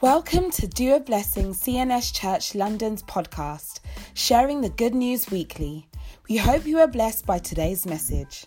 Welcome to Do a Blessing CNS Church London's podcast, sharing the good news weekly. We hope you are blessed by today's message.